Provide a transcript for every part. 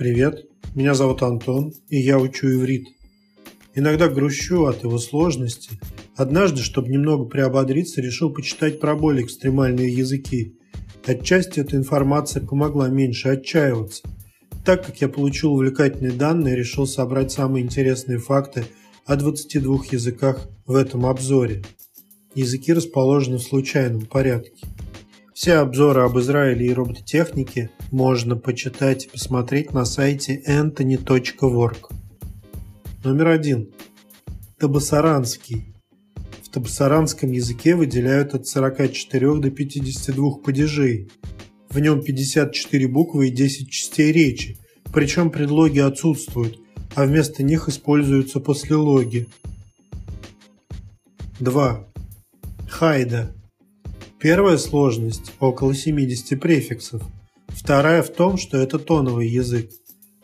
Привет, меня зовут Антон, и я учу иврит. Иногда грущу от его сложности. Однажды, чтобы немного приободриться, решил почитать про более экстремальные языки. Отчасти эта информация помогла меньше отчаиваться. Так как я получил увлекательные данные, решил собрать самые интересные факты о 22 языках в этом обзоре. Языки расположены в случайном порядке. Все обзоры об Израиле и робототехнике можно почитать и посмотреть на сайте anthony.org. Номер один. Табасаранский. В табасаранском языке выделяют от 44 до 52 падежей. В нем 54 буквы и 10 частей речи, причем предлоги отсутствуют, а вместо них используются послелоги. 2. Хайда Первая сложность – около 70 префиксов. Вторая в том, что это тоновый язык,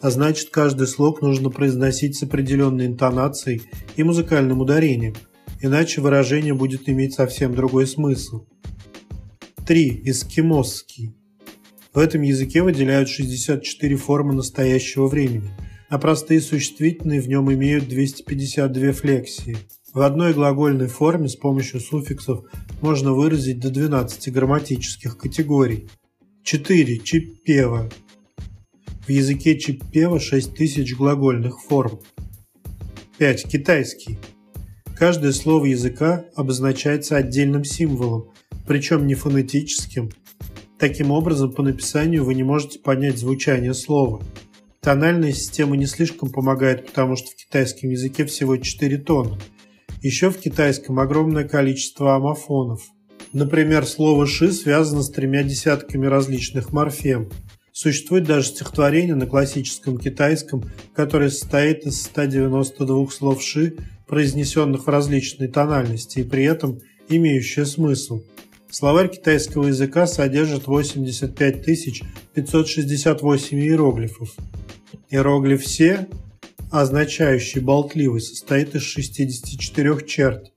а значит каждый слог нужно произносить с определенной интонацией и музыкальным ударением, иначе выражение будет иметь совсем другой смысл. 3. Эскимосский. В этом языке выделяют 64 формы настоящего времени, а простые существительные в нем имеют 252 флексии – в одной глагольной форме с помощью суффиксов можно выразить до 12 грамматических категорий. 4. Чиппева. В языке чиппева 6000 глагольных форм. 5. Китайский. Каждое слово языка обозначается отдельным символом, причем не фонетическим. Таким образом, по написанию вы не можете понять звучание слова. Тональная система не слишком помогает, потому что в китайском языке всего 4 тона – еще в китайском огромное количество амофонов. Например, слово «ши» связано с тремя десятками различных морфем. Существует даже стихотворение на классическом китайском, которое состоит из 192 слов «ши», произнесенных в различной тональности и при этом имеющее смысл. Словарь китайского языка содержит 85 568 иероглифов. Иероглиф «се» означающий болтливый, состоит из 64 черт.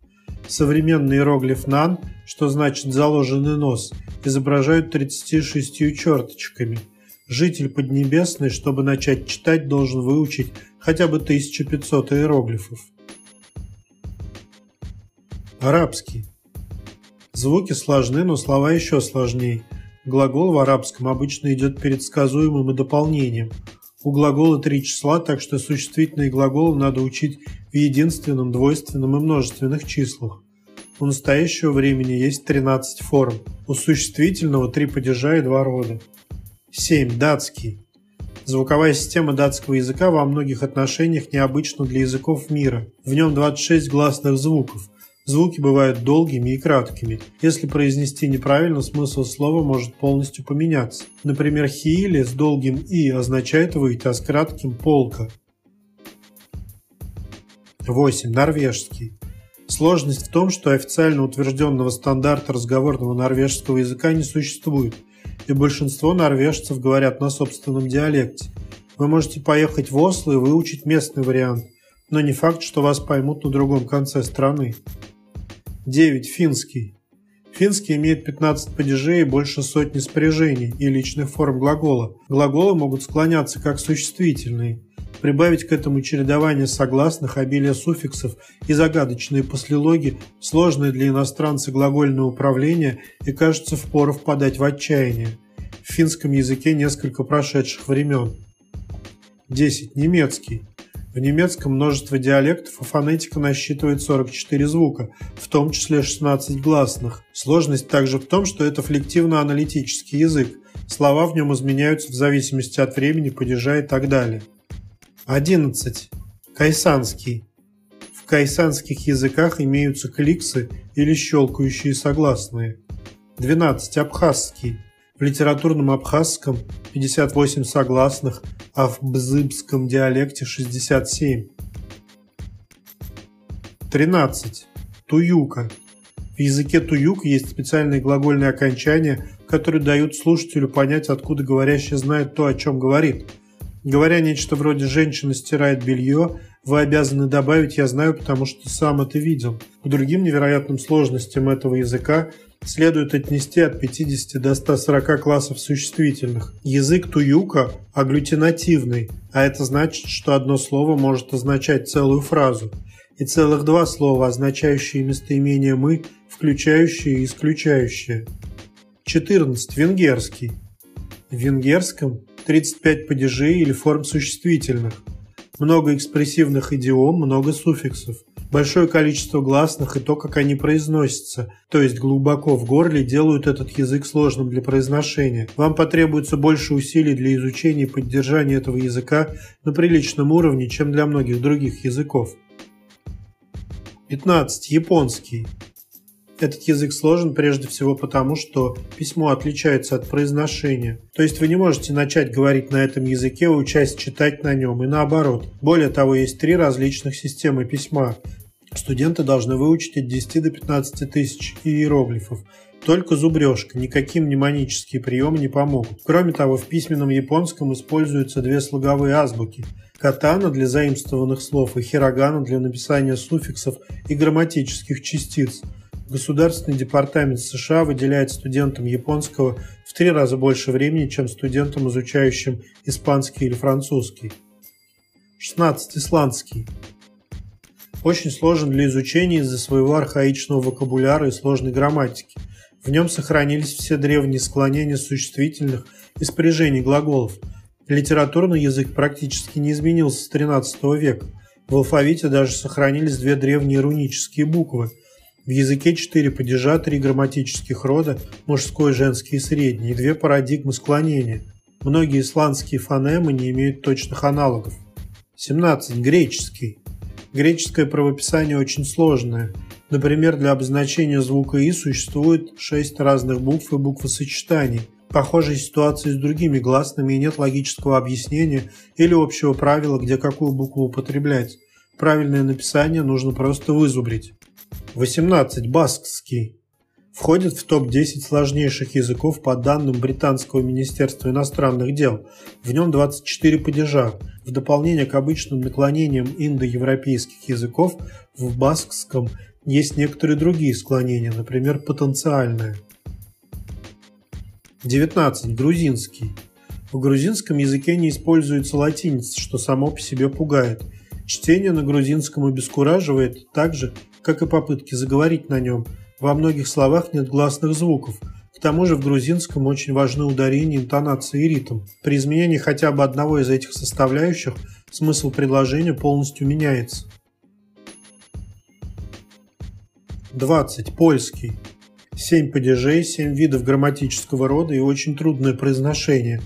Современный иероглиф «нан», что значит «заложенный нос», изображают 36 черточками. Житель Поднебесной, чтобы начать читать, должен выучить хотя бы 1500 иероглифов. Арабский. Звуки сложны, но слова еще сложнее. Глагол в арабском обычно идет перед сказуемым и дополнением – у глагола три числа, так что существительные глаголы надо учить в единственном, двойственном и множественных числах. У настоящего времени есть 13 форм. У существительного три падежа и два рода. 7. Датский. Звуковая система датского языка во многих отношениях необычна для языков мира. В нем 26 гласных звуков – Звуки бывают долгими и краткими. Если произнести неправильно, смысл слова может полностью поменяться. Например, «хиили» с долгим «и» означает «выйти», а с кратким «полка». 8. Норвежский. Сложность в том, что официально утвержденного стандарта разговорного норвежского языка не существует, и большинство норвежцев говорят на собственном диалекте. Вы можете поехать в Осло и выучить местный вариант, но не факт, что вас поймут на другом конце страны. 9. Финский. Финский имеет 15 падежей и больше сотни спряжений и личных форм глагола. Глаголы могут склоняться как существительные. Прибавить к этому чередование согласных, обилие суффиксов и загадочные послелоги, сложное для иностранца глагольное управление и, кажется, впору впадать в отчаяние. В финском языке несколько прошедших времен. 10. Немецкий. В немецком множество диалектов, а фонетика насчитывает 44 звука, в том числе 16 гласных. Сложность также в том, что это флективно-аналитический язык. Слова в нем изменяются в зависимости от времени, падежа и так далее. 11. Кайсанский. В кайсанских языках имеются кликсы или щелкающие согласные. 12. Абхазский. В литературном абхазском 58 согласных, а в бзыбском диалекте 67. 13. Туюка. В языке туюк есть специальные глагольные окончания, которые дают слушателю понять, откуда говорящий знает то, о чем говорит. Говоря нечто вроде «женщина стирает белье», вы обязаны добавить «я знаю, потому что сам это видел». К другим невероятным сложностям этого языка следует отнести от 50 до 140 классов существительных. Язык туюка агглютинативный, а это значит, что одно слово может означать целую фразу, и целых два слова, означающие местоимение «мы», включающие и исключающие. 14. Венгерский. В венгерском 35 падежей или форм существительных. Много экспрессивных идиом, много суффиксов большое количество гласных и то, как они произносятся, то есть глубоко в горле, делают этот язык сложным для произношения. Вам потребуется больше усилий для изучения и поддержания этого языка на приличном уровне, чем для многих других языков. 15. Японский. Этот язык сложен прежде всего потому, что письмо отличается от произношения. То есть вы не можете начать говорить на этом языке, учась читать на нем, и наоборот. Более того, есть три различных системы письма. Студенты должны выучить от 10 до 15 тысяч иероглифов. Только зубрежка, никакие мнемонические приемы не помогут. Кроме того, в письменном японском используются две слоговые азбуки – катана для заимствованных слов и хирогана для написания суффиксов и грамматических частиц – Государственный департамент США выделяет студентам японского в три раза больше времени, чем студентам, изучающим испанский или французский. 16. Исландский. Очень сложен для изучения из-за своего архаичного вокабуляра и сложной грамматики. В нем сохранились все древние склонения существительных и спряжений глаголов. Литературный язык практически не изменился с XIII века. В алфавите даже сохранились две древние рунические буквы – в языке четыре падежа, три грамматических рода, мужской, женский и средний, и две парадигмы склонения. Многие исландские фонемы не имеют точных аналогов. 17. Греческий. Греческое правописание очень сложное. Например, для обозначения звука «и» существует шесть разных букв и буквосочетаний. Похожие ситуации с другими гласными и нет логического объяснения или общего правила, где какую букву употреблять. Правильное написание нужно просто вызубрить. 18. Баскский. Входит в топ-10 сложнейших языков по данным Британского министерства иностранных дел. В нем 24 падежа. В дополнение к обычным наклонениям индоевропейских языков в баскском есть некоторые другие склонения, например, потенциальное. 19. Грузинский. В грузинском языке не используется латиница, что само по себе пугает. Чтение на грузинском обескураживает так же, как и попытки заговорить на нем. Во многих словах нет гласных звуков. К тому же в грузинском очень важны ударение, интонация и ритм. При изменении хотя бы одного из этих составляющих смысл предложения полностью меняется. 20. Польский. 7 падежей, 7 видов грамматического рода и очень трудное произношение.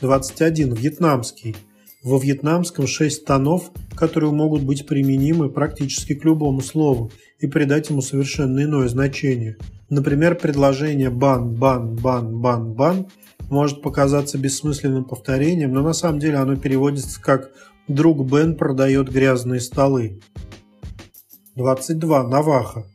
21. Вьетнамский. Во вьетнамском 6 тонов, которые могут быть применимы практически к любому слову и придать ему совершенно иное значение. Например, предложение «бан, бан, бан, бан, бан» может показаться бессмысленным повторением, но на самом деле оно переводится как «друг Бен продает грязные столы». 22. Наваха.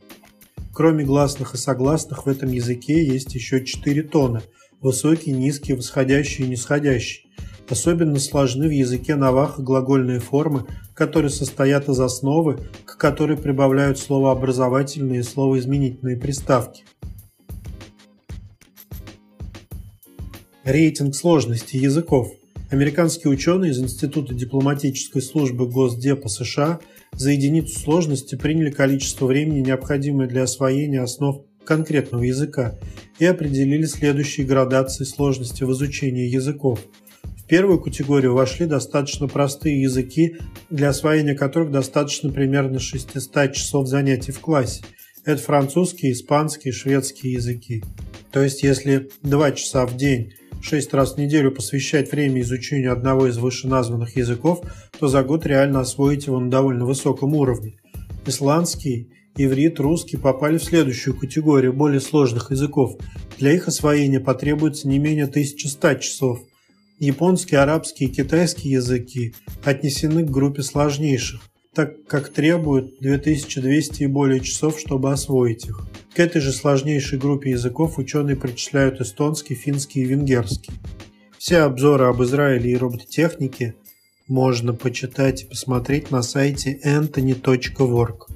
Кроме гласных и согласных в этом языке есть еще четыре тона – высокий, низкий, восходящий и нисходящий. Особенно сложны в языке наваха глагольные формы, которые состоят из основы, к которой прибавляют словообразовательные и словоизменительные приставки. Рейтинг сложности языков. Американские ученые из Института дипломатической службы Госдепа США за единицу сложности приняли количество времени, необходимое для освоения основ конкретного языка, и определили следующие градации сложности в изучении языков – первую категорию вошли достаточно простые языки, для освоения которых достаточно примерно 600 часов занятий в классе. Это французский, испанский, шведский языки. То есть, если 2 часа в день 6 раз в неделю посвящать время изучению одного из вышеназванных языков, то за год реально освоить его на довольно высоком уровне. Исландский, иврит, русский попали в следующую категорию более сложных языков. Для их освоения потребуется не менее 1100 часов – Японский, арабский и китайский языки отнесены к группе сложнейших, так как требуют 2200 и более часов, чтобы освоить их. К этой же сложнейшей группе языков ученые причисляют эстонский, финский и венгерский. Все обзоры об Израиле и робототехнике можно почитать и посмотреть на сайте anthony.org.